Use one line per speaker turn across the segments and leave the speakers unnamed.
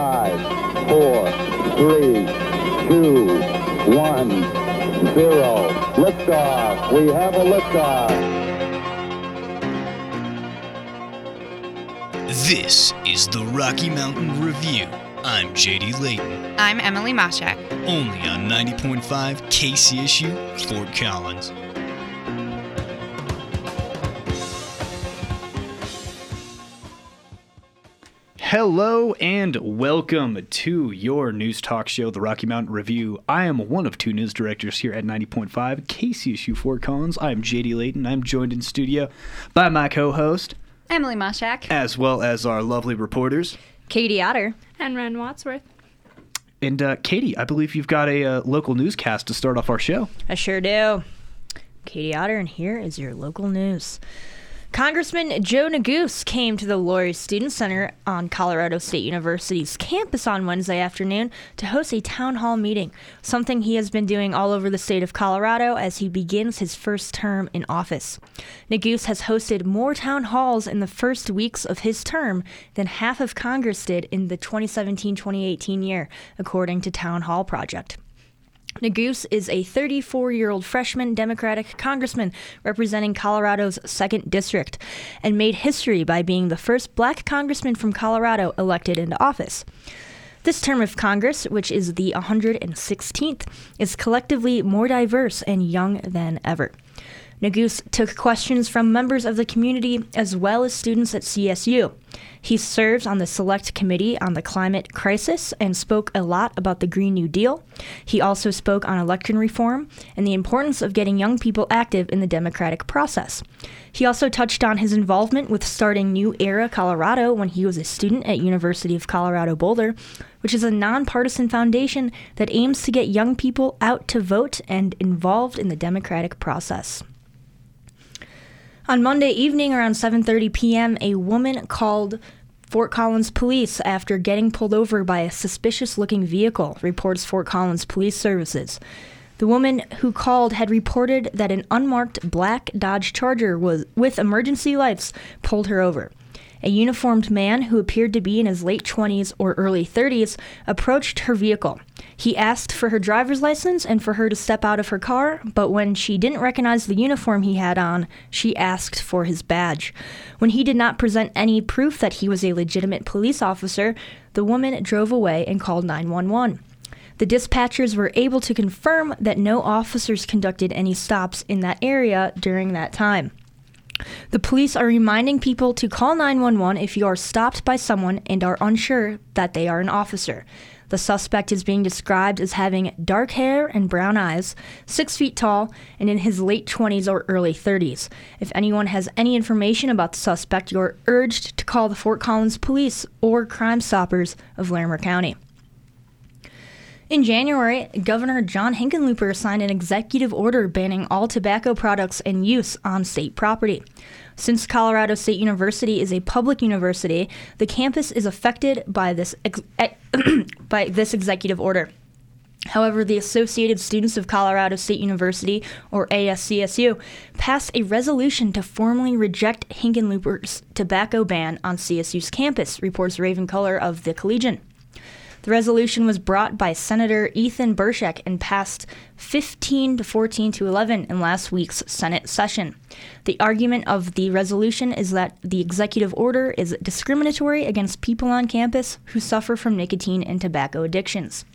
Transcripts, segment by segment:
Five, four, three, two, one, zero. Liftoff. We have a liftoff.
This is the Rocky Mountain Review. I'm JD Layton,
I'm Emily Moshak.
only on 90.5 KCSU Fort Collins.
Hello and welcome to your news talk show, the Rocky Mountain Review. I am one of two news directors here at 90.5 KCSU Fort Collins. I am JD Layton. I'm joined in studio by my co host,
Emily Moshak.
as well as our lovely reporters.
Katie Otter.
and Ren Wadsworth.
And uh, Katie, I believe you've got a uh, local newscast to start off our show.
I sure do. Katie Otter, and here is your local news. Congressman Joe Neguse came to the Lory Student Center on Colorado State University's campus on Wednesday afternoon to host a town hall meeting, something he has been doing all over the state of Colorado as he begins his first term in office. Neguse has hosted more town halls in the first weeks of his term than half of Congress did in the 2017 2018 year, according to Town Hall Project. Neguse is a 34 year old freshman Democratic congressman representing Colorado's 2nd District and made history by being the first black congressman from Colorado elected into office. This term of Congress, which is the 116th, is collectively more diverse and young than ever. Neguse took questions from members of the community as well as students at CSU. He serves on the Select Committee on the Climate Crisis and spoke a lot about the Green New Deal. He also spoke on election reform and the importance of getting young people active in the democratic process. He also touched on his involvement with starting New Era Colorado when he was a student at University of Colorado Boulder, which is a nonpartisan foundation that aims to get young people out to vote and involved in the democratic process. On Monday evening around 7:30 p.m., a woman called Fort Collins police after getting pulled over by a suspicious-looking vehicle, reports Fort Collins Police Services. The woman who called had reported that an unmarked black Dodge Charger was with emergency lights pulled her over. A uniformed man who appeared to be in his late 20s or early 30s approached her vehicle. He asked for her driver's license and for her to step out of her car, but when she didn't recognize the uniform he had on, she asked for his badge. When he did not present any proof that he was a legitimate police officer, the woman drove away and called 911. The dispatchers were able to confirm that no officers conducted any stops in that area during that time. The police are reminding people to call 911 if you are stopped by someone and are unsure that they are an officer. The suspect is being described as having dark hair and brown eyes, six feet tall, and in his late 20s or early 30s. If anyone has any information about the suspect, you are urged to call the Fort Collins Police or Crime Stoppers of Larimer County. In January, Governor John Hickenlooper signed an executive order banning all tobacco products and use on state property. Since Colorado State University is a public university, the campus is affected by this ex- eh, by this executive order. However, the Associated Students of Colorado State University, or ASCSU, passed a resolution to formally reject Hickenlooper's tobacco ban on CSU's campus, reports Raven Culler of the Collegian. The resolution was brought by Senator Ethan Burshek and passed 15 to 14 to 11 in last week's Senate session. The argument of the resolution is that the executive order is discriminatory against people on campus who suffer from nicotine and tobacco addictions.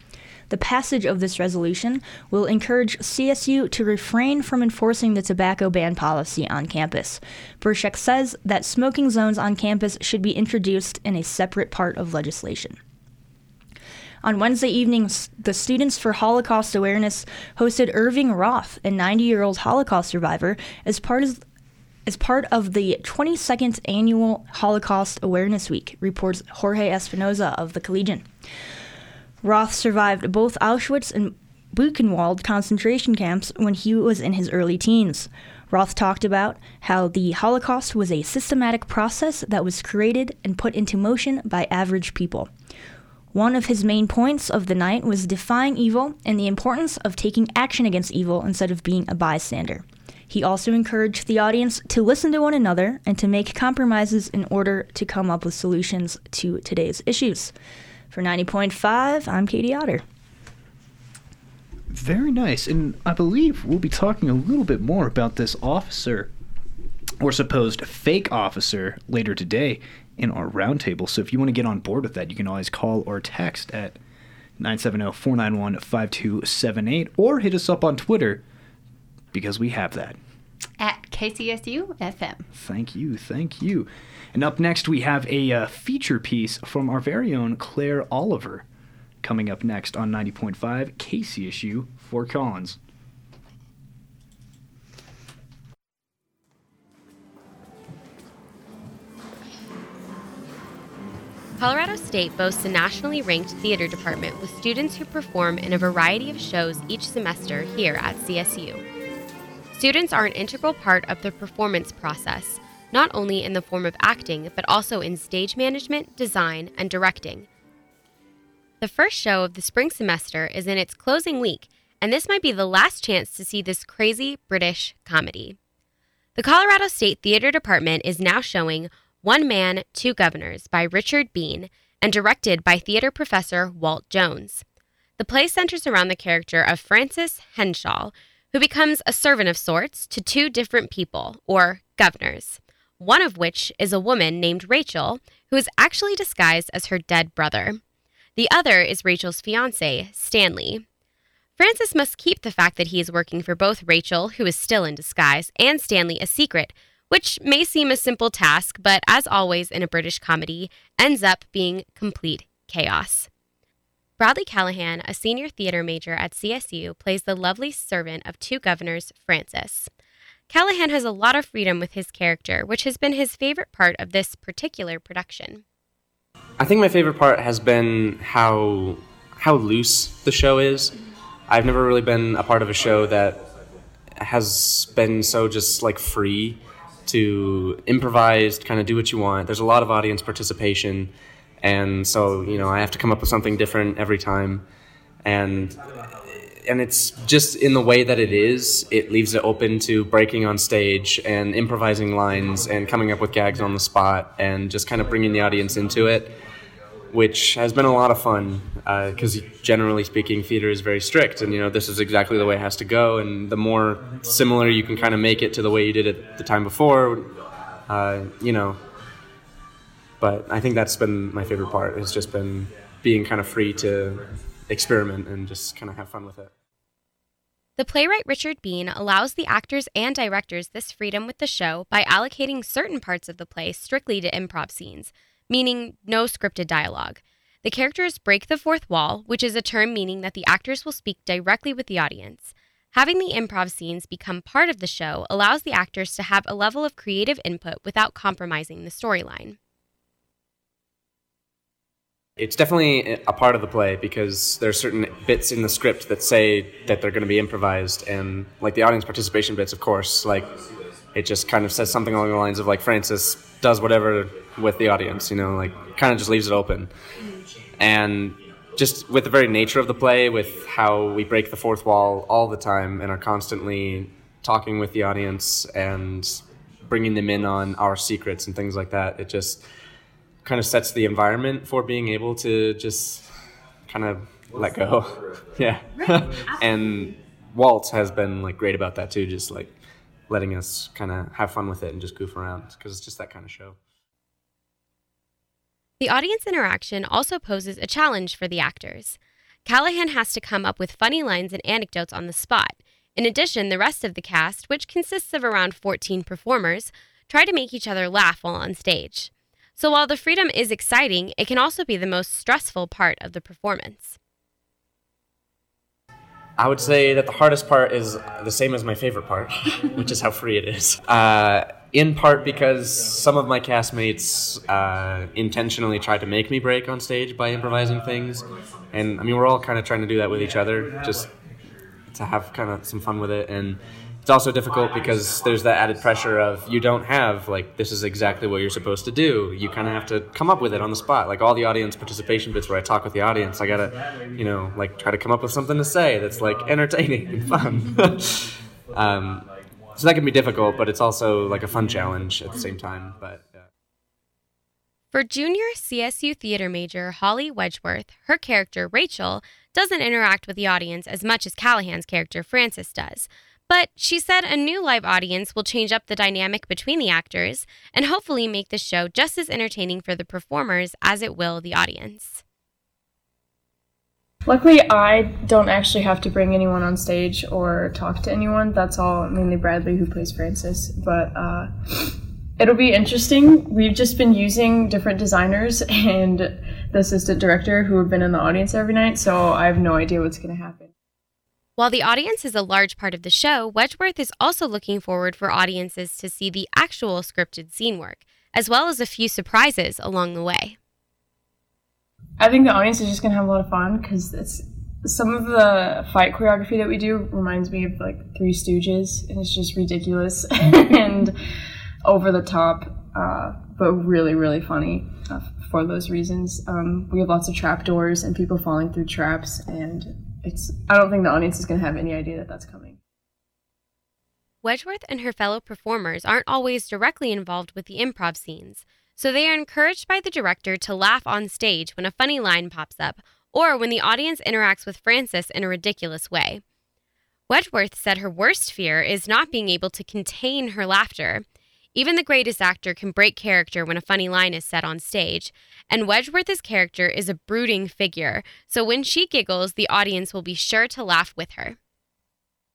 The passage of this resolution will encourage CSU to refrain from enforcing the tobacco ban policy on campus. Burshek says that smoking zones on campus should be introduced in a separate part of legislation. On Wednesday evening, the Students for Holocaust Awareness hosted Irving Roth, a 90 year old Holocaust survivor, as part of as part of the 22nd annual Holocaust Awareness Week, reports Jorge Espinoza of the Collegian. Roth survived both Auschwitz and Buchenwald concentration camps when he was in his early teens. Roth talked about how the Holocaust was a systematic process that was created and put into motion by average people. One of his main points of the night was defying evil and the importance of taking action against evil instead of being a bystander. He also encouraged the audience to listen to one another and to make compromises in order to come up with solutions to today's issues. For 90.5, I'm Katie Otter.
Very nice. And I believe we'll be talking a little bit more about this officer or supposed fake officer later today in our roundtable. So if you want to get on board with that, you can always call or text at 970 491 5278 or hit us up on Twitter because we have that.
At KCSU FM.
Thank you. Thank you. And up next, we have a uh, feature piece from our very own Claire Oliver coming up next on 90.5 KCSU Fort Collins.
Colorado State boasts a nationally ranked theater department with students who perform in a variety of shows each semester here at CSU. Students are an integral part of the performance process, not only in the form of acting, but also in stage management, design, and directing. The first show of the spring semester is in its closing week, and this might be the last chance to see this crazy British comedy. The Colorado State Theater Department is now showing One Man, Two Guvnors by Richard Bean and directed by theater professor Walt Jones. The play centers around the character of Francis Henshall, who becomes a servant of sorts to two different people, or governors, one of which is a woman named Rachel, who is actually disguised as her dead brother. The other is Rachel's fiance, Stanley. Francis must keep the fact that he is working for both Rachel, who is still in disguise, and Stanley a secret, which may seem a simple task, but as always in a British comedy, ends up being complete chaos. Bradley Callahan, a senior theater major at CSU, plays the lovely servant of two governors, Francis. Callahan has a lot of freedom with his character, which has been his favorite part of this particular production.
I think my favorite part has been how how loose the show is. I've never really been a part of a show that has been so just like free to improvise, kind of do what you want. There's a lot of audience participation, and so you know I have to come up with something different every time, and and it's just in the way that it is. It leaves it open to breaking on stage and improvising lines and coming up with gags on the spot and just kind of bringing the audience into it which has been a lot of fun because uh, generally speaking theater is very strict and you know this is exactly the way it has to go. And the more similar you can kind of make it to the way you did it the time before uh, you know. But i think that's been my favorite part. Has just been being kind of free to experiment and just kind of have fun with it.
The playwright Richard Bean allows the actors and directors this freedom with the show by allocating certain parts of the play strictly to improv scenes, meaning no scripted dialogue. The characters break the fourth wall, which is a term meaning that the actors will speak directly with the audience. Having the improv scenes become part of the show allows the actors to have a level of creative input without compromising the storyline.
It's definitely a part of the play because there are certain bits in the script that say that they're going to be improvised, and like the audience participation bits, of course, like it just kind of says something along the lines of like Francis does whatever with the audience, you know, like kind of just leaves it open. And just with the very nature of the play, with how we break the fourth wall all the time and are constantly talking with the audience and bringing them in on our secrets and things like that, it just kind of sets the environment for being able to just kind of let go. yeah. and Walt has been like great about that too, just like letting us kind of have fun with it and just goof around because it's just that kind of show.
The audience interaction also poses a challenge for the actors. Callahan has to come up with funny lines and anecdotes on the spot. In addition, the rest of the cast, which consists of around 14 performers, try to make each other laugh while on stage. So while the freedom is exciting, it can also be the most stressful part of the performance.
I would say that the hardest part is the same as my favorite part, which is how free it is. Uh, in part because some of my castmates uh, intentionally tried to make me break on stage by improvising things. And I mean, we're all kind of trying to do that with each other, just to have kind of some fun with it. And it's also difficult because there's that added pressure of you don't have like this is exactly what you're supposed to do. You kind of have to come up with it on the spot. Like all the audience participation bits where i talk with the audience i gotta you know like try to come up with something to say that's like entertaining and fun. Um, so that can be difficult but it's also like a fun challenge at the same time but
For junior CSU theater major Holly Wedgeworth, her character Rachel doesn't interact with the audience as much as Callahan's character Francis does. But she said a new live audience will change up the dynamic between the actors and hopefully make the show just as entertaining for the performers as it will the audience.
Luckily, I don't actually have to bring anyone on stage or talk to anyone. That's all mainly Bradley, who plays Francis. But uh, it'll be interesting. We've just been using different designers and the assistant director who have been in the audience every night, so I have no idea what's going to happen.
While the audience is a large part of the show, Wedgeworth is also looking forward for audiences to see the actual scripted scene work, as well as a few surprises along the way.
I think the audience is just gonna have a lot of fun because it's some of the fight choreography that we do reminds me of like Three Stooges, and it's just ridiculous and over the top, uh, but really, really funny uh, for those reasons. Um, we have lots of trap doors and people falling through traps, and it's. I don't think the audience is gonna have any idea that that's coming.
Wedgeworth and her fellow performers aren't always directly involved with the improv scenes so they are encouraged by the director to laugh on stage when a funny line pops up or when the audience interacts with Francis in a ridiculous way. Wedgeworth said her worst fear is not being able to contain her laughter. Even the greatest actor can break character when a funny line is said on stage, and Wedgeworth's character is a brooding figure, so when she giggles, the audience will be sure to laugh with her.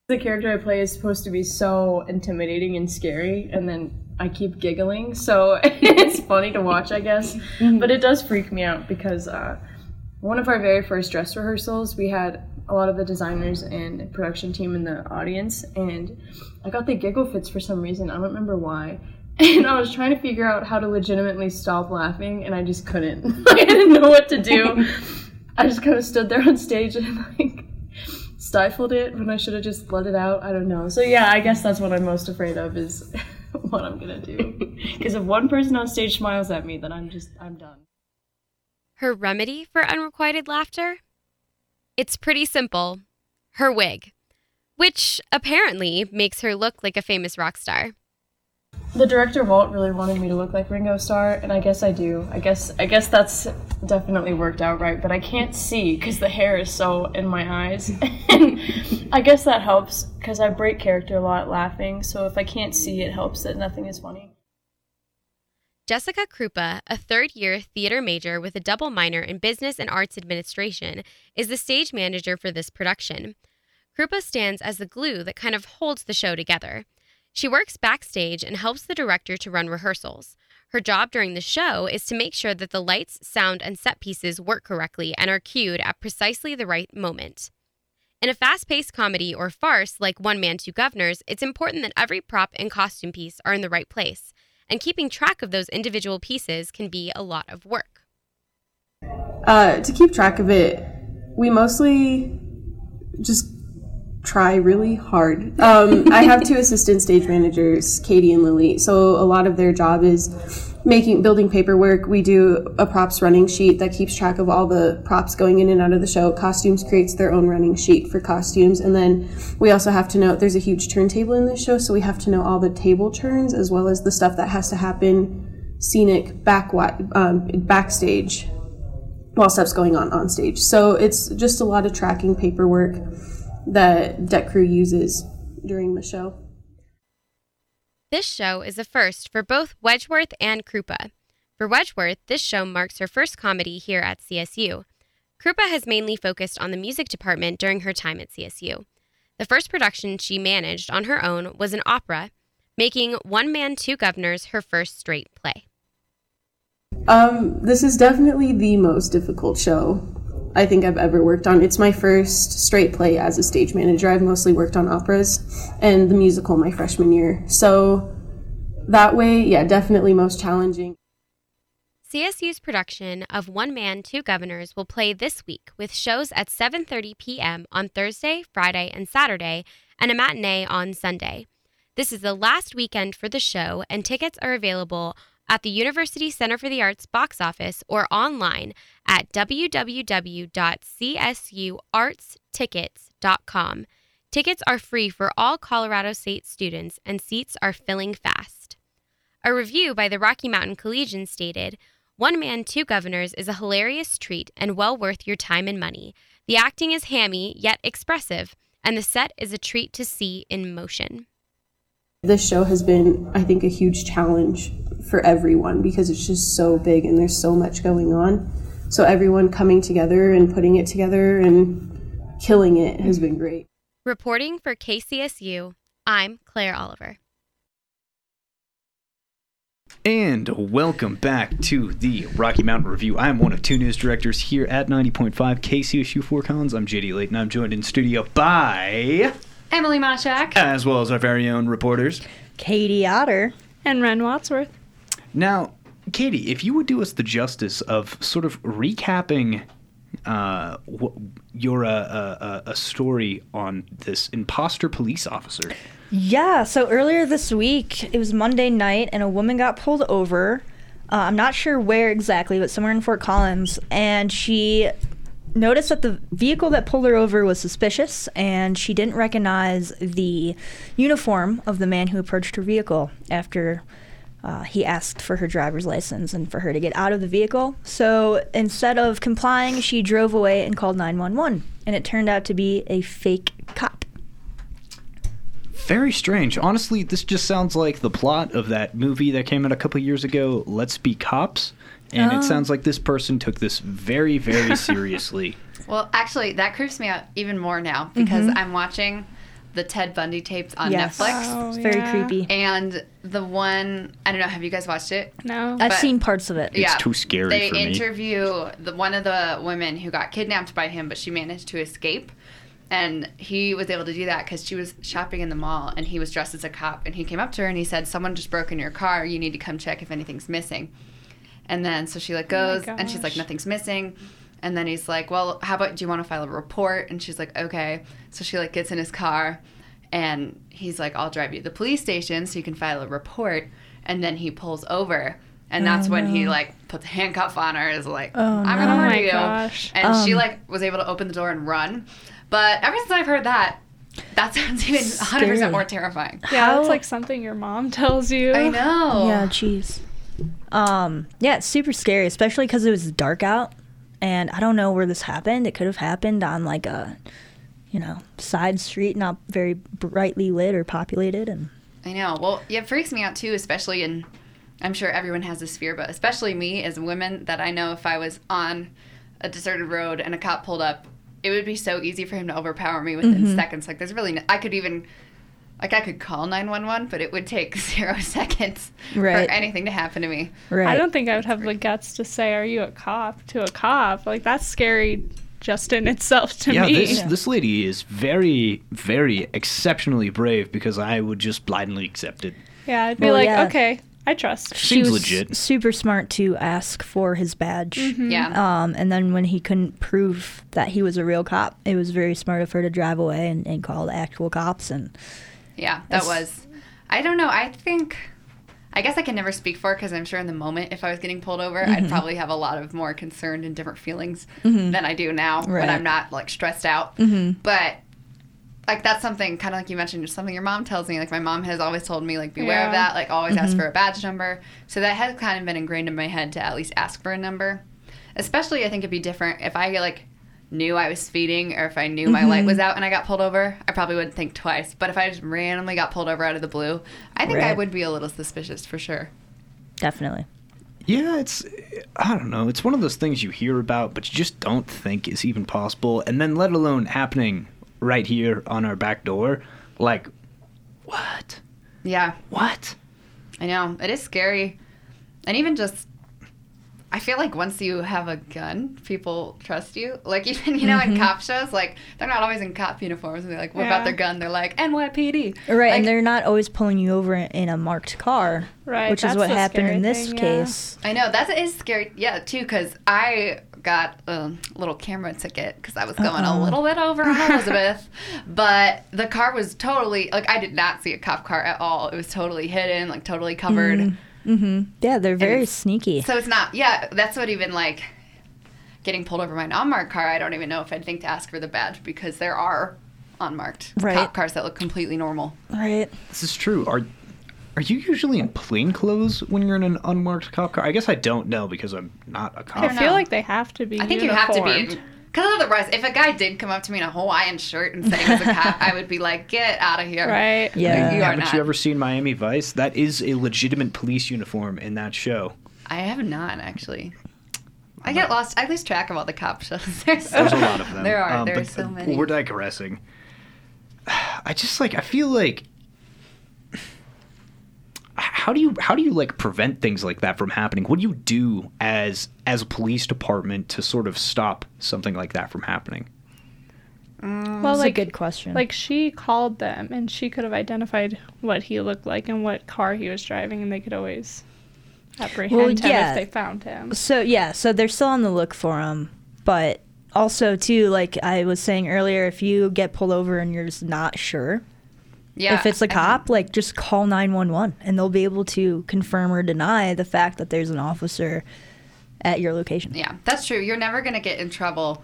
The character I play is supposed to be so intimidating and scary, and then I keep giggling, so it's funny to watch, I guess. Mm-hmm. But it does freak me out because uh, one of our very first dress rehearsals, we had a lot of the designers and production team in the audience, and I got the giggle fits for some reason. I don't remember why. And I was trying to figure out how to legitimately stop laughing, and I just couldn't. I didn't know what to do. I just kind of stood there on stage and like stifled it when I should have just let it out. I don't know. So yeah, I guess that's what I'm most afraid of is what I'm gonna do. Because if one person on stage smiles at me, then I'm just I'm done.
Her remedy for unrequited laughter? It's pretty simple. Her wig, which apparently makes her look like a famous rock star
the director Walt really wanted me to look like Ringo Starr, and I guess I do. I guess I guess that's definitely worked out right, but I can't see because the hair is so in my eyes, and I guess that helps because I break character a lot laughing. So if I can't see, it helps that nothing is funny.
Jessica Krupa, a third year theater major with a double minor in business and arts administration, is the stage manager for this production. Krupa stands as the glue that kind of holds the show together. She works backstage and helps the director to run rehearsals. Her job during the show is to make sure that the lights, sound, and set pieces work correctly and are cued at precisely the right moment. In a fast paced comedy or farce like One Man, Two Guvnors, it's important that every prop and costume piece are in the right place, and keeping track of those individual pieces can be a lot of work.
Uh, to keep track of it, we mostly just try really hard. Um, I have two assistant stage managers, Katie and Lily. So a lot of their job is making building paperwork. We do a props running sheet that keeps track of all the props going in and out of the show. Costumes creates their own running sheet for costumes, and then we also have to know there's a huge turntable in this show, so we have to know all the table turns as well as the stuff that has to happen scenic back um, backstage while stuff's going on on stage. So it's just a lot of tracking paperwork that Deck Crew uses during the show.
This show is a first for both Wedgeworth and Krupa. For Wedgeworth, this show marks her first comedy here at CSU. Krupa has mainly focused on the music department during her time at CSU. The first production she managed on her own was an opera, making One Man, Two Guvnors her first straight play.
Um, this is definitely the most difficult show I think I've ever worked on. It's my first straight play as a stage manager. I've mostly worked on operas and the musical my freshman year. So that way, yeah, definitely most challenging.
CSU's production of One Man, Two Guvnors will play this week with shows at 7:30 p.m. on Thursday, Friday, and Saturday and a matinee on Sunday. This is the last weekend for the show and tickets are available at the University Center for the Arts box office or online at www.csuartstickets.com. Tickets are free for all Colorado State students and seats are filling fast. A review by the Rocky Mountain Collegian stated, One Man, Two Guvnors is a hilarious treat and well worth your time and money. The acting is hammy yet expressive, and the set is a treat to see in motion.
This show has been, I think, a huge challenge for everyone because it's just so big and there's so much going on. So everyone coming together and putting it together and killing it has been great.
Reporting for KCSU, I'm Claire Oliver.
And welcome back to the Rocky Mountain Review. I am one of two news directors here at 90.5 KCSU Fort Collins. I'm JD Layton. I'm joined in studio by,
Emily Moshak.
as well as our very own reporters.
Katie Otter.
And Ren Wadsworth.
Now, Katie, if you would do us the justice of sort of recapping uh, wh- your uh, uh, uh, a story on this imposter police officer.
Yeah, so earlier this week, it was Monday night, and a woman got pulled over. Uh, I'm not sure where exactly, but somewhere in Fort Collins, and she noticed that the vehicle that pulled her over was suspicious, and she didn't recognize the uniform of the man who approached her vehicle after uh, he asked for her driver's license and for her to get out of the vehicle. So instead of complying, she drove away and called 911, and it turned out to be a fake cop.
Very strange. Honestly, this just sounds like the plot of that movie that came out a couple years ago, Let's Be Cops. And
Oh.
it sounds like this person took this very, very seriously.
Well, actually, that creeps me out even more now because
Mhm.
I'm watching the Ted Bundy tapes on
Yes.
Netflix.
Oh,
It's very
yeah.
creepy.
And the one, I don't know, have you guys watched it?
No.
I've seen parts of it.
It's too scary
they
for me.
interview the one of the women who got kidnapped by him, but she managed to escape. And he was able to do that because she was shopping in the mall and he was dressed as a cop. And he came up to her and he said, Someone just broke in your car. You need to come check if anything's missing. And then so she like
Oh
goes and she's like. Nothing's missing. And then he's like, Well, how about do you want to file a report? And she's like, Okay. So she like gets in his car and he's like, I'll drive you to the police station so you can file a report. And then he pulls over. And that's
Oh,
when he like puts a handcuff on her, is like,
Oh,
I'm
no.
gonna
Oh
murder you.
gosh.
And she
Um,
like was able to open the door and run. But ever since I've heard that, that sounds even 100% more terrifying.
Yeah,
How-
it's like something your mom tells you.
I know.
Yeah, jeez. Um, yeah, it's super scary, especially because it was dark out, and I don't know where this happened. It could have happened on like a, you know, side street, not very brightly lit or populated, and
I know. Well, yeah, it freaks me out too, especially in. I'm sure everyone has this fear, but especially me as a woman, that I know if I was on a deserted road and a cop pulled up, it would be so easy for him to overpower me within
Mm-hmm.
seconds. Like, there's really, no, I could even, like, I could call 911, but it would take zero seconds
Right.
for anything to happen to me.
right.
I don't think I would have the guts to say, "Are you a cop?" to a cop. Like that's scary, just in itself to
yeah,
me.
this this lady is very, very exceptionally brave because I would just blindly accept it.
yeah, I'd be
Well,
like,
yeah.
"Okay, I trust."
she
Seems
was
legit.
super smart to ask for his badge.
Yeah.
Um, and then when he couldn't prove that he was a real cop, it was very smart of her to drive away and, and call the actual cops. And
Yeah, that
That's-
was. I don't know. I think. I guess I can never speak for because I'm sure in the moment, if I was getting pulled over,
Mm-hmm.
I'd probably have a lot of more concerned and different feelings than I do now
Right.
when I'm not like stressed out.
Mhm.
But like that's something kind of like you mentioned, just something your mom tells me. Like my mom has always told me, like beware of that. Like always ask for a badge number. So that has kind of been ingrained in my head to at least ask for a number. Especially, I think it'd be different if I like knew I was speeding or if I knew my light mm-hmm. was out and I got pulled over, I probably wouldn't think twice. But if I just randomly got pulled over out of the blue, I think I would be a little suspicious for sure.
definitely.
Yeah, it's I don't know. It's one of those things you hear about, but you just don't think is even possible, and then let alone happening right here on our back door. Like, what?
Yeah,
What?
I know. It is scary. And even just I feel like once you have a gun, people trust you. Like even you know in cop shows, like they're not always in cop uniforms. And they're like, "What
Yeah.
about their gun?" They're like, "NYPD."
Right,
Like,
and they're not always pulling you over in a marked car,
Right,
which is what happened in this
thing, yeah.
case.
I know that is scary. Yeah, too, because I got a little camera ticket because I was going a
Uh-oh.
little bit over on Elizabeth, but the car was totally like I did not see a cop car at all. It was totally hidden, like totally covered. Mm.
Hmm Yeah, they're very sneaky.
So it's not. Yeah, that's what even like getting pulled over by an unmarked car. I don't even know if I'd think to ask for the badge because there are unmarked
Right.
cop cars that look completely normal.
Right.
This is true. Are Are you usually in plain clothes when you're in an unmarked cop car? I guess I don't know because I'm not a cop.
I feel like they have to be.
I think you have to be.
uniformed.
Because otherwise, if a guy did come up to me in a Hawaiian shirt and say he was a cop, I would be like, "Get out of here!"
Right.
Yeah.
Like, you
Haven't
not.
you ever seen Miami Vice? That is a legitimate police uniform in that show.
I have not actually. I get lost. I lose track of all the cop shows. There's, so,
There's a lot of them.
There are.
Um,
There's
but,
so
uh,
many.
We're digressing. I just like. I feel like. How do you how do you like prevent things like that from happening? What do you do as as a police department to sort of stop something like that from happening? Mm.
Well,
That's
like
a good question.
Like she called them, and she could have identified what he looked like and what car he was driving, and they could always apprehend
Well,
him
yeah.
if they found him.
So yeah, so they're still on the look for him, but also too, like I was saying earlier, if you get pulled over and you're just not sure
yeah,
if it's a cop, like just call nine one one, and they'll be able to confirm or deny the fact that there's an officer at your location.
Yeah, that's true. You're never gonna get in trouble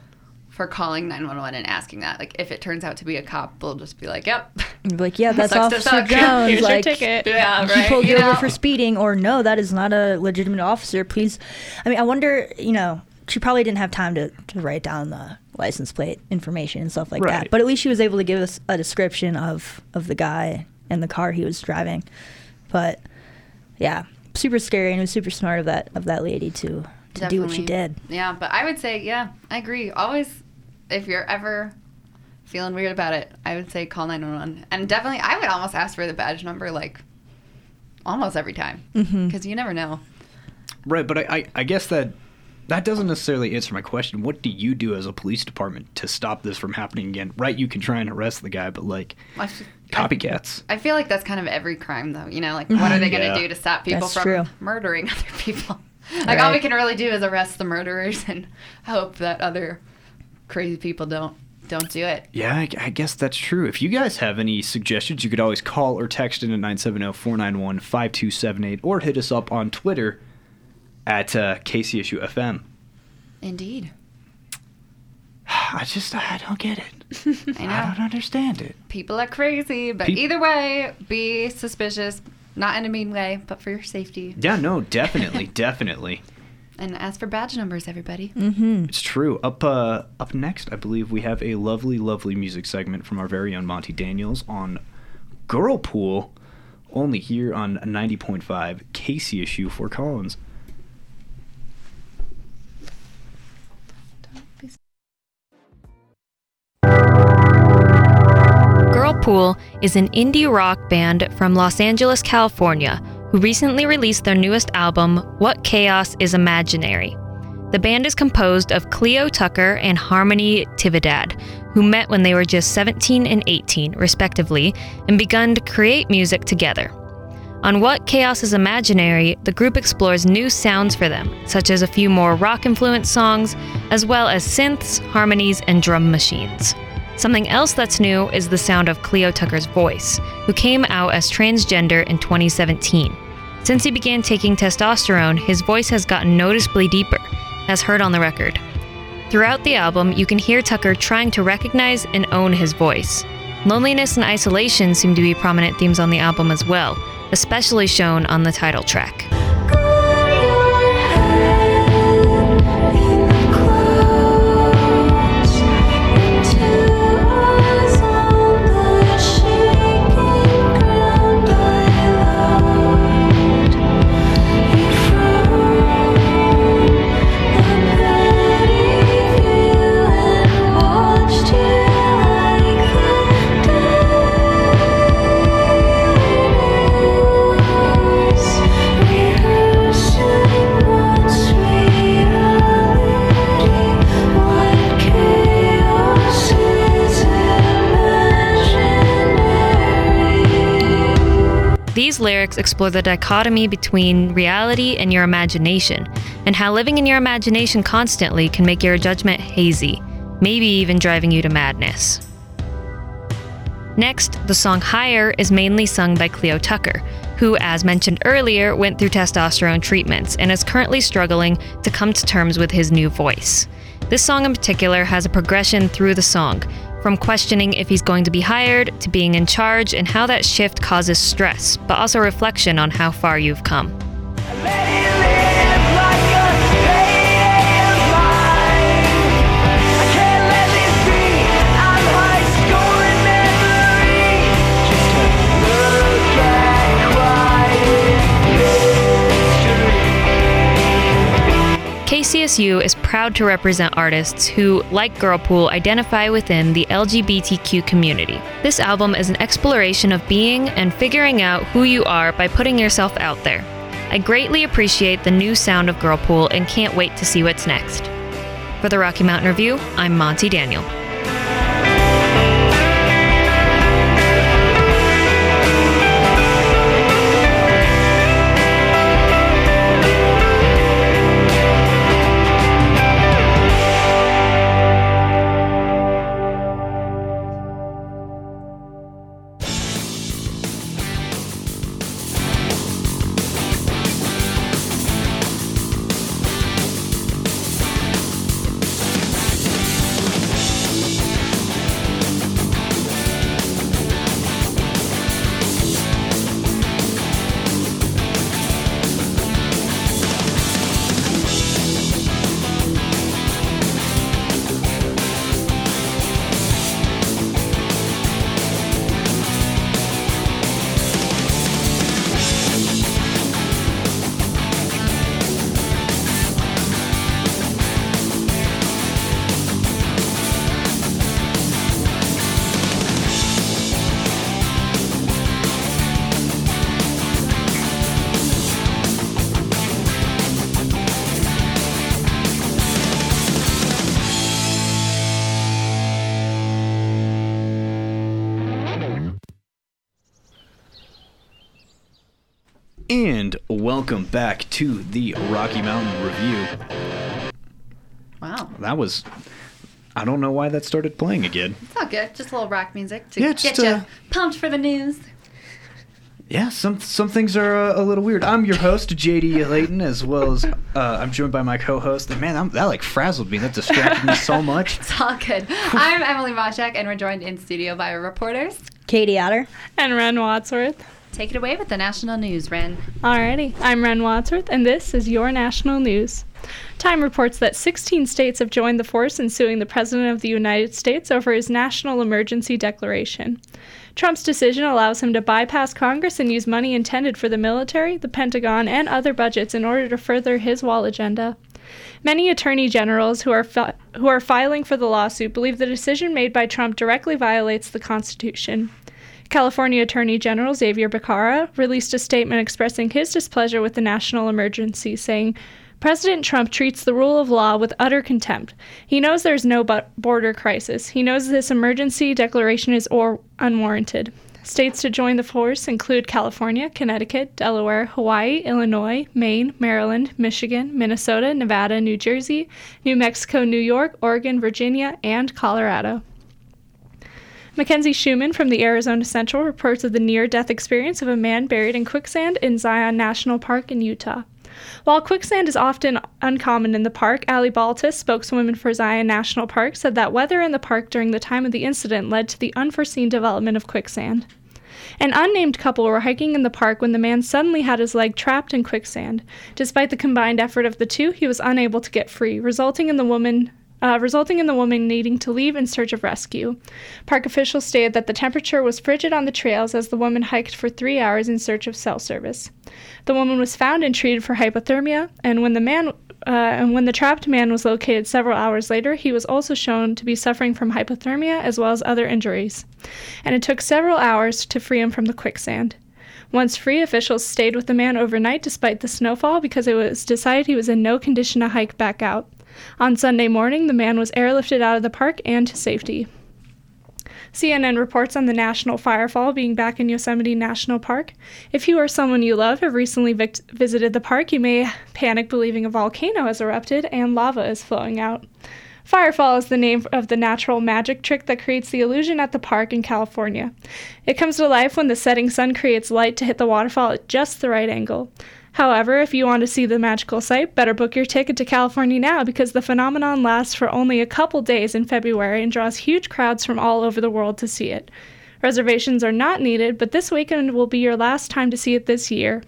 for calling 911 and asking that. Like, if it turns out to be a cop, they'll just be like, "Yep."
Like, yeah, that's
Sucks
Officer
suck.
Jones.
Here's your ticket.
Yeah,
he pulled you,
You
over for speeding, or no, that is not a legitimate officer. Please, I mean, I wonder, you know, she probably didn't have time to, to write down the license plate information and stuff like
Right.
that. But at least she was able to give us a description of of the guy and the car he was driving. But yeah, super scary, and it was super smart of that of that lady to to do what she did.
Yeah, but I would say, yeah, I agree. Always, if you're ever feeling weird about it, I would say call 911. And definitely, I would almost ask for the badge number, like, almost every time.
Mm-hmm.
Because you never know.
Right, but I, I, I guess that that doesn't necessarily answer my question. What do you do as a police department to stop this from happening again? Right, you can try and arrest the guy, but like
I f-
copycats.
I feel like that's kind of every crime, though. You know, like, mm-hmm. what are they going to do to stop people
That's
from
true.
murdering other people? Like, all we can really do is arrest the murderers and hope that other crazy people don't don't do it.
Yeah, I, I guess that's true. If you guys have any suggestions, you could always call or text in at 970-491-5278 or hit us up on Twitter at uh, KCSUFM.
Indeed.
I just, I don't get it.
I
I don't understand it.
People are crazy, but
Peop-
either way, be suspicious. Not in a mean way, but for your safety.
Yeah, no, definitely, definitely.
And ask for badge numbers, everybody.
It's true. Up uh, up next, I believe we have a lovely, lovely music segment from our very own Monty Daniels on Girlpool, only here on 90.5 KCSU Fort Collins.
Pool is an indie rock band from Los Angeles, California, who recently released their newest album, What Chaos is Imaginary. The band is composed of Cleo Tucker and Harmony Tividad, who met when they were just 17 and 18, respectively, and begun to create music together. On What Chaos is Imaginary, the group explores new sounds for them, such as a few more rock influenced songs, as well as synths, harmonies, and drum machines. Something else that's new is the sound of Cleo Tucker's voice, who came out as transgender in 2017. Since he began taking testosterone, his voice has gotten noticeably deeper, as heard on the record. Throughout the album, you can hear Tucker trying to recognize and own his voice. Loneliness and isolation seem to be prominent themes on the album as well, especially shown on the title track. Explore the dichotomy between reality and your imagination, and how living in your imagination constantly can make your judgment hazy, maybe even driving you to madness. Next, the song Higher is mainly sung by Cleo Tucker, who, as mentioned earlier, went through testosterone treatments and is currently struggling to come to terms with his new voice. This song in particular has a progression through the song, From questioning if he's going to be hired, to being in charge, and how that shift causes stress, but also reflection on how far you've come. KCSU is proud to represent artists who, like Girlpool, identify within the LGBTQ community. This album is an exploration of being and figuring out who you are by putting yourself out there. I greatly appreciate the new sound of Girlpool and can't wait to see what's next. For the Rocky Mountain Review, I'm Monty Daniel.
Welcome back to the Rocky Mountain Review.
Wow.
That was. I don't know why that started playing again.
It's all good. Just a little rock music to
Yeah,
get
just,
you
uh,
pumped for the news.
Yeah, some some things are uh, a little weird. I'm your host, JD Layton, as well as uh, I'm joined by my co-host. And man, I'm, that like frazzled me. That distracted me so much.
It's all good. I'm Emily Moshak, and we're joined in studio by our reporters.
Katie Otter.
And Ren Wadsworth.
Take it away with the national news, Ren.
Alrighty, I'm Ren Wadsworth, and this is your national news. Time reports that 16 states have joined the force in suing the President of the United States over his national emergency declaration. Trump's decision allows him to bypass Congress and use money intended for the military, the Pentagon, and other budgets in order to further his wall agenda. Many attorney generals who are fi- who are filing for the lawsuit believe the decision made by Trump directly violates the Constitution. California Attorney General Xavier Becerra released a statement expressing his displeasure with the national emergency, saying, President Trump treats the rule of law with utter contempt. He knows there's no border crisis. He knows this emergency declaration is or unwarranted. States to join the force include California, Connecticut, Delaware, Hawaii, Illinois, Maine, Maryland, Michigan, Minnesota, Nevada, New Jersey, New Mexico, New York, Oregon, Virginia, and Colorado. Mackenzie Schumann from the Arizona Central reports of the near death experience of a man buried in quicksand in Zion National Park in Utah. While quicksand is often uncommon in the park, Ali Baltrus, spokeswoman for Zion National Park, said that weather in the park during the time of the incident led to the unforeseen development of quicksand. An unnamed couple were hiking in the park when the man suddenly had his leg trapped in quicksand. Despite the combined effort of the two, he was unable to get free, resulting in the woman uh, resulting in the woman needing to leave in search of rescue. Park officials stated that the temperature was frigid on the trails as the woman hiked for three hours in search of cell service. The woman was found and treated for hypothermia, and when the man uh, and when the trapped man was located several hours later, he was also shown to be suffering from hypothermia as well as other injuries. And it took several hours to free him from the quicksand. Once free, officials stayed with the man overnight despite the snowfall because it was decided he was in no condition to hike back out. On Sunday morning, the man was airlifted out of the park and to safety. CNN reports on the national firefall being back in Yosemite National Park. If you or someone you love have recently vic- visited the park, you may panic believing a volcano has erupted and lava is flowing out. Firefall is the name of the natural magic trick that creates the illusion at the park in California. It comes to life when the setting sun creates light to hit the waterfall at just the right angle. However, if you want to see the magical sight, better book your ticket to California now because the phenomenon lasts for only a couple days in February and draws huge crowds from all over the world to see it. Reservations are not needed, but this weekend will be your last time to see it this year.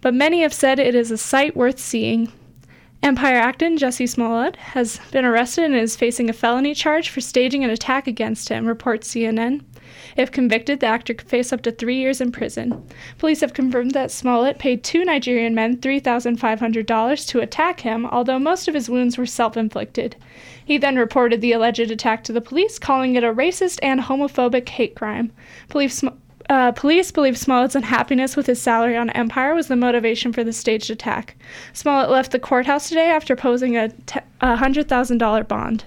But many have said it is a sight worth seeing. Empire actor Jussie Smollett has been arrested and is facing a felony charge for staging an attack against him, reports CNN. If convicted, the actor could face up to three years in prison. Police have confirmed that Smollett paid two Nigerian men $3,500 to attack him, although most of his wounds were self inflicted. He then reported the alleged attack to the police, calling it a racist and homophobic hate crime. Police, uh, police believe Smollett's unhappiness with his salary on Empire was the motivation for the staged attack. Smollett left the courthouse today after posing a t- $100,000 bond.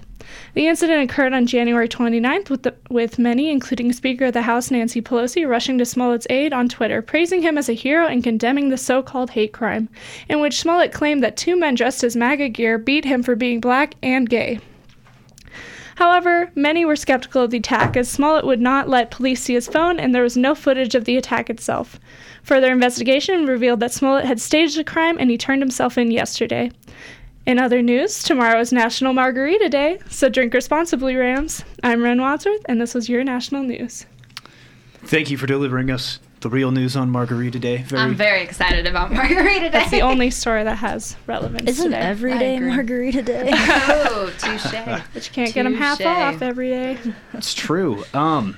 The incident occurred on January 29th, with, the, with many, including Speaker of the House Nancy Pelosi, rushing to Smollett's aid on Twitter, praising him as a hero and condemning the so called hate crime, in which Smollett claimed that two men dressed as MAGA gear beat him for being black and gay. However, many were skeptical of the attack as Smollett would not let police see his phone and there was no footage of the attack itself. Further investigation revealed that Smollett had staged the crime and he turned himself in yesterday. In other news, tomorrow is National Margarita Day, so drink responsibly, Rams. I'm Ren Wadsworth, and this was your national news.
Thank you for delivering us the real news on Margarita Day.
Very, I'm very excited about Margarita Day.
That's the only story that has relevance.
Isn't
today.
every day Margarita Day?
oh, touche.
But you can't get them half off every day.
That's true. Um,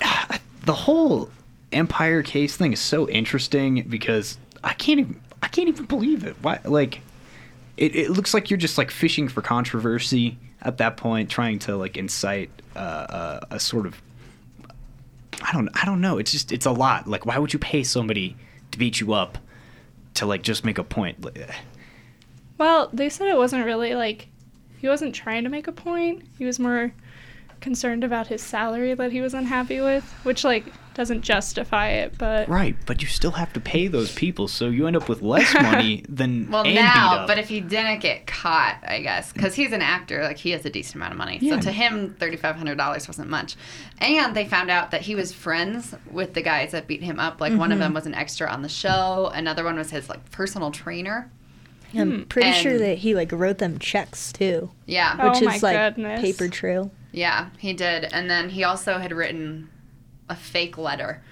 the whole Empire case thing is so interesting because I can't even I can't even believe it. Why like it, it looks like you're just like fishing for controversy at that point, trying to like incite uh, uh, a sort of I don't I don't know. It's just it's a lot. Like why would you pay somebody to beat you up to like just make a point?
Well, they said it wasn't really like he wasn't trying to make a point. He was more concerned about his salary that he was unhappy with, which like doesn't justify it, but
right. But you still have to pay those people, so you end up with less money than
well now. But if he didn't get caught, I guess because he's an actor, like he has a decent amount of money. Yeah. So to him, thirty five hundred dollars wasn't much. And they found out that he was friends with the guys that beat him up. Like mm-hmm. one of mm-hmm. them was an extra on the show. Another one was his like personal trainer.
I'm pretty and, sure that he like wrote them checks too.
Yeah,
which
oh
is like
goodness.
paper trail.
Yeah, he did. And then he also had written a fake letter,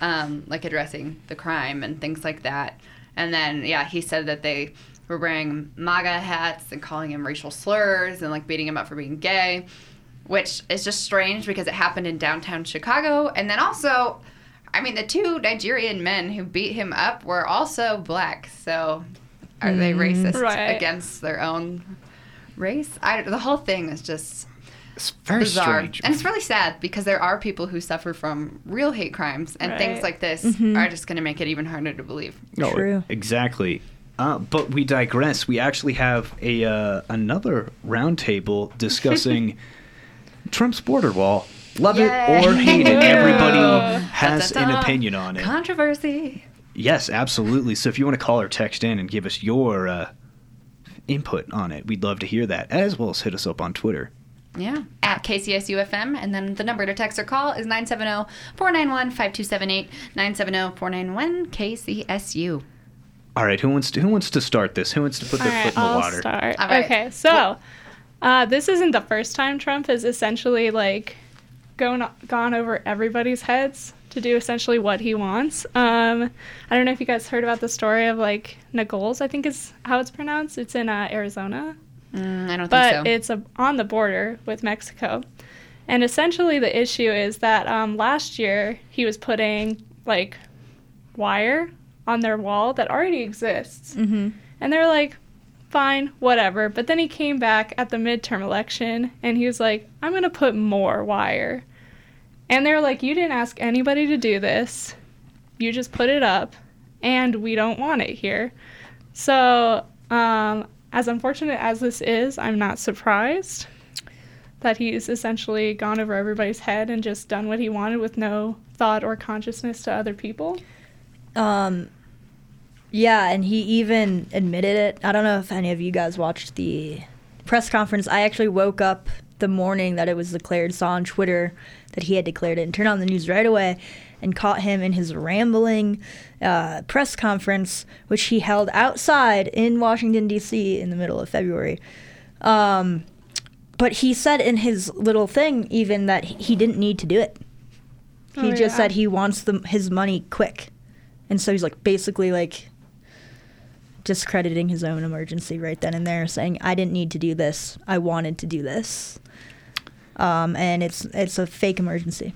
um, like addressing the crime and things like that. And then, yeah, he said that they were wearing MAGA hats and calling him racial slurs and like beating him up for being gay, which is just strange because it happened in downtown Chicago. And then also, I mean, the two Nigerian men who beat him up were also black. So are mm, they racist
right.
against their own race? I, the whole thing is just
it's very
bizarre.
strange.
And it's really sad because there are people who suffer from real hate crimes, and
right.
things like this
mm-hmm.
are just going to make it even harder to believe.
No,
True.
Exactly. Uh, but we digress. We actually have a uh, another roundtable discussing Trump's border wall. Love
Yay.
it or hate it, everybody has an opinion on it.
Controversy.
Yes, absolutely. So if you want to call or text in and give us your uh, input on it, we'd love to hear that, as well as hit us up on Twitter.
Yeah, at KCSUFM. And then the number to text or call is 970 491 5278. 970 491 KCSU.
All right, who wants to who wants to start this? Who wants to put their
All right,
foot in the
I'll
water?
Start.
All right.
Okay, so uh, this isn't the first time Trump has essentially like gone gone over everybody's heads to do essentially what he wants. Um, I don't know if you guys heard about the story of like Nagols, I think is how it's pronounced. It's in uh, Arizona.
Mm, I don't
but
think so.
it's a, on the border with Mexico. And essentially, the issue is that um, last year he was putting like wire on their wall that already exists.
Mm-hmm.
And they're like, fine, whatever. But then he came back at the midterm election and he was like, I'm going to put more wire. And they're like, you didn't ask anybody to do this. You just put it up and we don't want it here. So, um, as unfortunate as this is, I'm not surprised that he's essentially gone over everybody's head and just done what he wanted with no thought or consciousness to other people.
Um, yeah, and he even admitted it. I don't know if any of you guys watched the press conference. I actually woke up the morning that it was declared, saw on Twitter that he had declared it, and turned on the news right away and caught him in his rambling uh, press conference, which he held outside in Washington, D.C. in the middle of February. Um, but he said in his little thing even that he- didn't need to do it. He
Oh,
just
yeah.
said he wants the, his money quick. And so he's like basically like discrediting his own emergency right then and there, saying, I didn't need to do this. I wanted to do this. Um, and it's it's a fake emergency,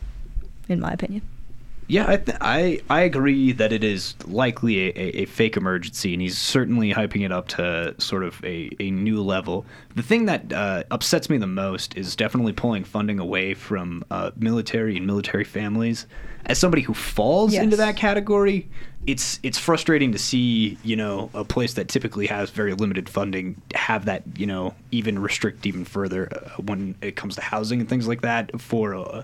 in my opinion.
Yeah, I, th- I I agree that it is likely a, a, fake emergency, and he's certainly hyping it up to sort of a, a new level. The thing that uh, upsets me the most is definitely pulling funding away from uh, military and military families. As somebody who falls into that category, it's it's frustrating to see you know a place that typically has very limited funding have that you know even restrict even further uh, when it comes to housing and things like that for. Uh,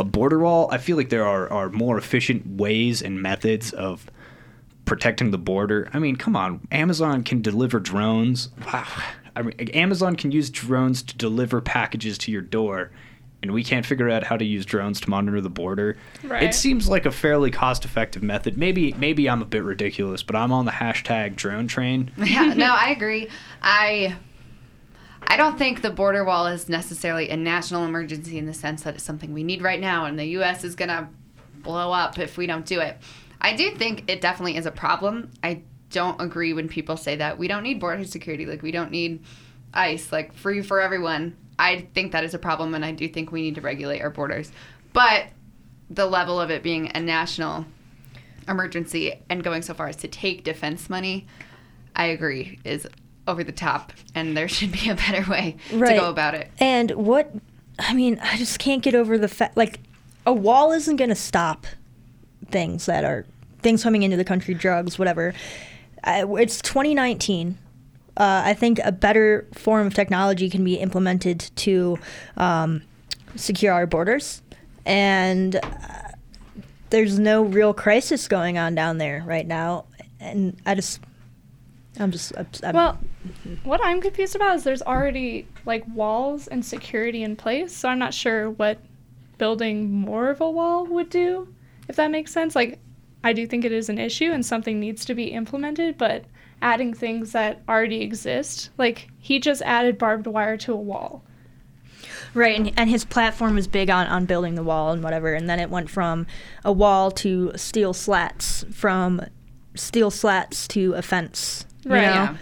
a border wall, I feel like there are, are more efficient ways and methods of protecting the border. I mean, come on, Amazon can deliver drones. Wow. I mean, Amazon can use drones to deliver packages to your door, and we can't figure out how to use drones to monitor the border.
Right.
It seems like a fairly cost-effective method. Maybe maybe I'm a bit ridiculous, but I'm on the hashtag drone train.
Yeah, no, I agree. I I don't think the border wall is necessarily a national emergency in the sense that it's something we need right now and the US is going to blow up if we don't do it. I do think it definitely is a problem. I don't agree when people say that we don't need border security, like we don't need ICE, like free for everyone. I think that is a problem and I do think we need to regulate our borders. But the level of it being a national emergency and going so far as to take defense money, I agree, is over the top, and there should be a better way to go about it.
And what, I mean, I just can't get over the fact, like, a wall isn't going to stop things that are things coming into the country, drugs, whatever. It's 2019. Uh, I think a better form of technology can be implemented to um, secure our borders. And uh, there's no real crisis going on down there right now. And I just, I'm just, I'm, I'm-
Well, what I'm confused about is there's already like walls and security in place, so I'm not sure what building more of a wall would do, if that makes sense. Like, I do think it is an issue and something needs to be implemented, but adding things that already exist, like he just added barbed wire to a wall.
Right, and, and his platform was big on, on building the wall and whatever, and then it went from a wall to steel slats, from steel slats to a fence. You
Right.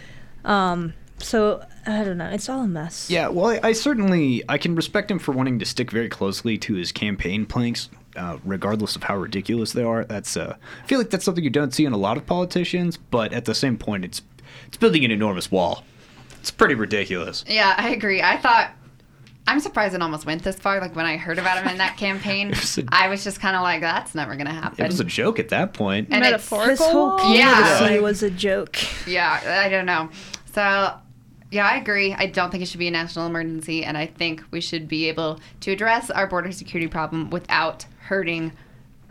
know? Um, so I don't know. It's all a mess.
Yeah, well, I, I certainly I can respect him for wanting to stick very closely to his campaign planks, uh, regardless of how ridiculous they are. That's uh, I feel like that's something you don't see in a lot of politicians, but at the same point, it's it's building an enormous wall. It's pretty ridiculous.
Yeah, I agree. I thought I'm surprised it almost went this far. Like when I heard about him in that campaign,
was a-
I was just kind of like, "That's never gonna happen."
It was a joke at that point.
And it's-
His whole
wall?
candidacy
Yeah.
was a joke.
Yeah, I don't know. So, yeah, I agree. I don't think it should be a national emergency, and I think we should be able to address our border security problem without hurting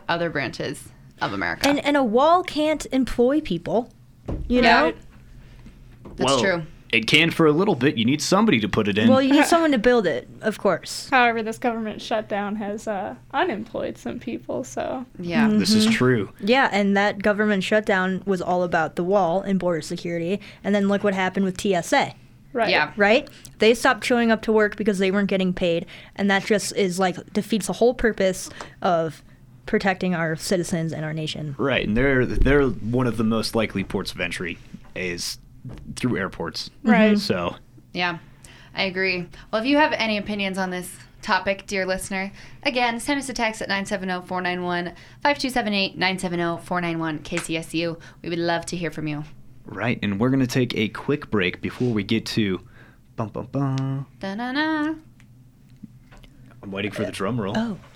other branches of America.
And and a wall can't employ people. You know.
That's
well,
true.
It can for a little bit. You need somebody to put it in.
Well, you need someone to build it, of course.
However, this government shutdown has uh, unemployed some people, so
Yeah.
This is true.
Yeah, and that government shutdown was all about the wall and border security. And then look what happened with TSA.
right.
Yeah.
Right? They stopped showing up to work because they weren't getting paid. And that just is like defeats the whole purpose of protecting our citizens and our nation.
Right, and they're they're one of the most likely ports of entry is through airports. Mm-hmm.
Right.
So
Yeah, I agree. Well, if you have any opinions on this topic, dear listener, again, send us a text at 970 491 5278 970 491 KCSU. We would love to hear from you.
right, and we're gonna take a quick break before we get to. Bum, bum, bum.
Da-na-na.
I'm waiting for the drum roll.
Oh.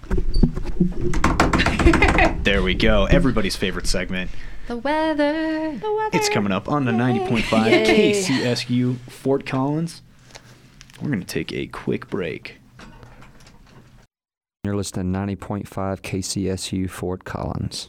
There we go. Everybody's favorite segment.
The weather. The weather.
It's coming up on the 90.5
Yay.
KCSU Fort Collins. We're going to take a quick break.
You're listening to 90.5 KCSU Fort Collins.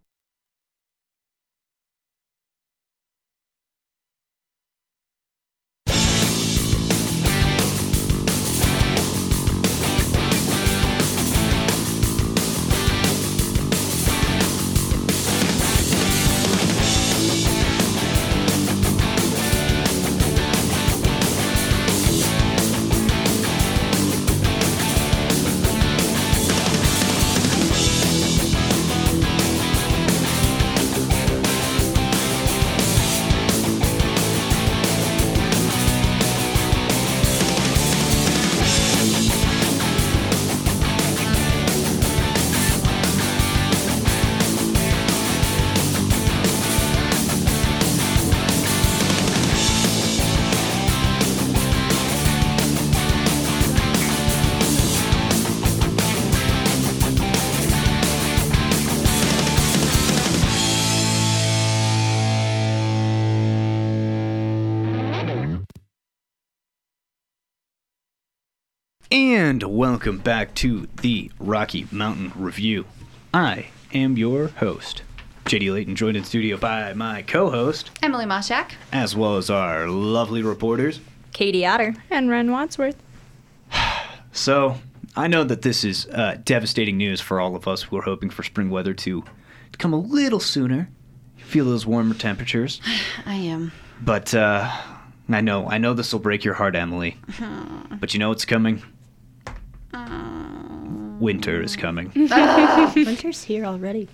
And welcome back to the Rocky Mountain Review. I am your host, JD Layton, joined in studio by my co host,
Emily Moshak.
as well as our lovely reporters.
Katie Otter.
And Ren Wadsworth.
So, I know that this is uh, devastating news for all of us who are hoping for spring weather to, to come a little sooner, feel those warmer temperatures.
I am.
But uh, I know, I know this will break your heart, Emily. But you know what's coming? Winter is coming.
Winter's here already.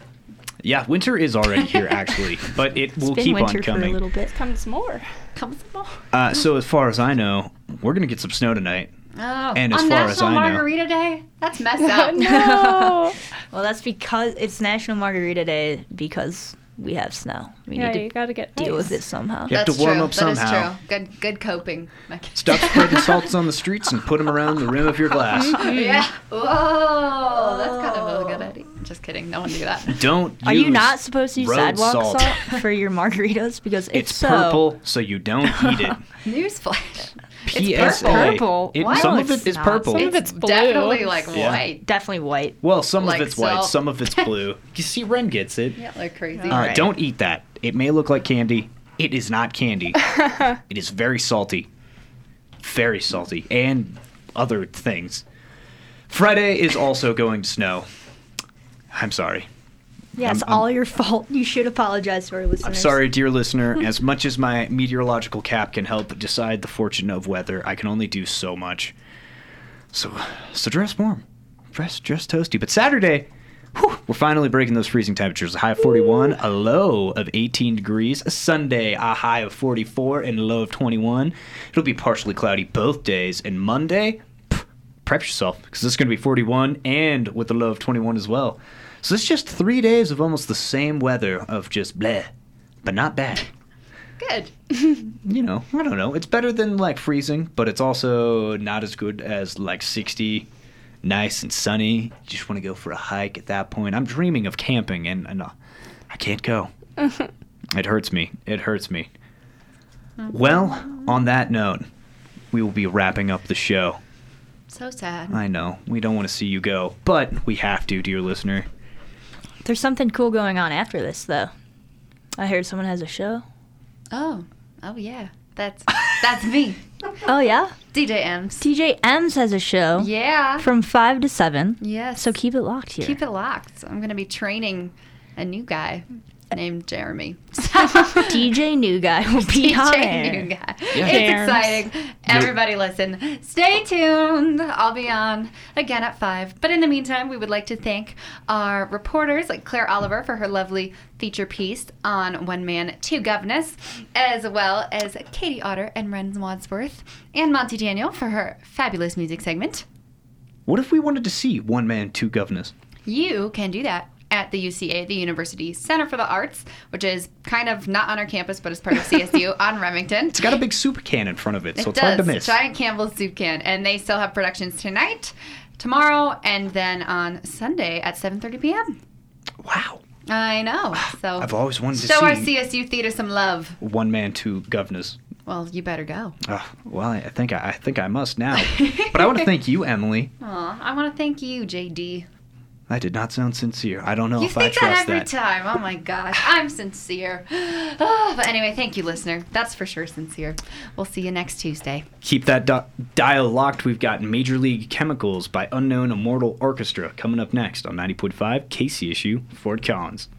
Yeah, winter is already here, actually, but it will keep on
coming. for a little bit.
Comes more.
Comes more.
Uh, so, as far as I know, we're gonna get some snow tonight.
Oh,
And as
on
far as
National
I know-
Margarita Day? That's messed up.
no.
Well, that's because it's National Margarita Day because we have snow. We
yeah,
need to
you gotta get
deal with
ice.
it somehow.
You have to warm
true.
up
That is
somehow.
true. Good, good coping. mechanism.
Stop spreading salts on the streets and put them around the rim of your glass.
Yeah. Whoa, that's kind of a good idea. Just kidding. No one do that.
Don't.
Are you not supposed to use
road
sidewalk
salt.
salt. for your margaritas? Because if
It's
so,
purple, so you don't eat it.
Newsflash.
PSA.
purple.
It-
Why?
some
No,
of
it's not.
purple.
Some of
It's
it's blue.
definitely like
Yeah.
white.
definitely white.
well, some
like
of it's white, some of it's blue. You see, Ren gets it.
Yeah, like crazy.
Uh,
Alright.
Don't eat that. It may look like candy. It is not candy. it is very salty. Very salty. And other things. Friday is also going to snow. I'm sorry.
Yeah, it's
I'm- I'm-
all your fault. You should apologize to our listeners.
I'm sorry, dear listener. As much as my meteorological cap can help decide the fortune of weather, I can only do so much. So, so dress warm, dress dress toasty. But Saturday, whew, we're finally breaking those freezing temperatures. A high of 41, a low of 18 degrees. A Sunday, a high of 44 and a low of 21. It'll be partially cloudy both days. And Monday, prep yourself because it's going to be 41 and with a low of 21 as well. So it's just three days of almost the same weather of just bleh, but not bad.
Good.
You know, I don't know. It's better than like freezing, but it's also not as good as like 60, nice and sunny. You just want to go for a hike at that point. I'm dreaming of camping and, and uh, I can't go. it hurts me. It hurts me. Well, on that note, we will be wrapping up the show.
So sad.
I know we don't want to see you go, but we have to, dear listener.
There's something cool going on after this, though. I heard someone has a show.
Oh. Oh yeah. That's that's me.
Oh yeah,
DJ M's.
DJ M's has a show
Yeah.
from five to seven.
Yes.
So keep it locked here.
Keep it locked. I'm gonna be training a new guy named Jeremy.
DJ New Guy will be on
DJ
air.
new guy.
Yeah.
It's
Jerms.
exciting. Everybody listen. Stay tuned. I'll be on again at 5. But in the meantime, we would like to thank our reporters like Claire Oliver for her lovely feature piece on One Man, Two Guvnors, as well as Katie Otter and Ren Wadsworth, and Monty Daniel for her fabulous music segment.
What if we wanted to see One Man, Two Guvnors?
You can do that at the UCA, the University Center for the Arts, which is kind of not on our campus, but is part of CSU on Remington.
It's got a big soup can in front of it, so
it
it's
does.
hard to miss.
Giant Campbell's soup can, and they still have productions tonight, tomorrow, and then on Sunday at 7:30 p.m.
Wow.
I know. So
I've always wanted to
show our CSU theater some love.
One Man, Two Guvnors.
Well, you better go.
Uh, well, I think I, I think I must now. but I want to thank you, Emily.
Aw, I want to thank you, JD.
That did not sound sincere. I don't know
You
if I trust
that every
that.
Every time. Oh my gosh, I'm sincere. Oh, but anyway, thank you, listener. That's for sure sincere. We'll see you next Tuesday.
Keep that di- dial locked. We've got Major League Chemicals by Unknown Mortal Orchestra coming up next on 90.5 KCSU Fort Collins.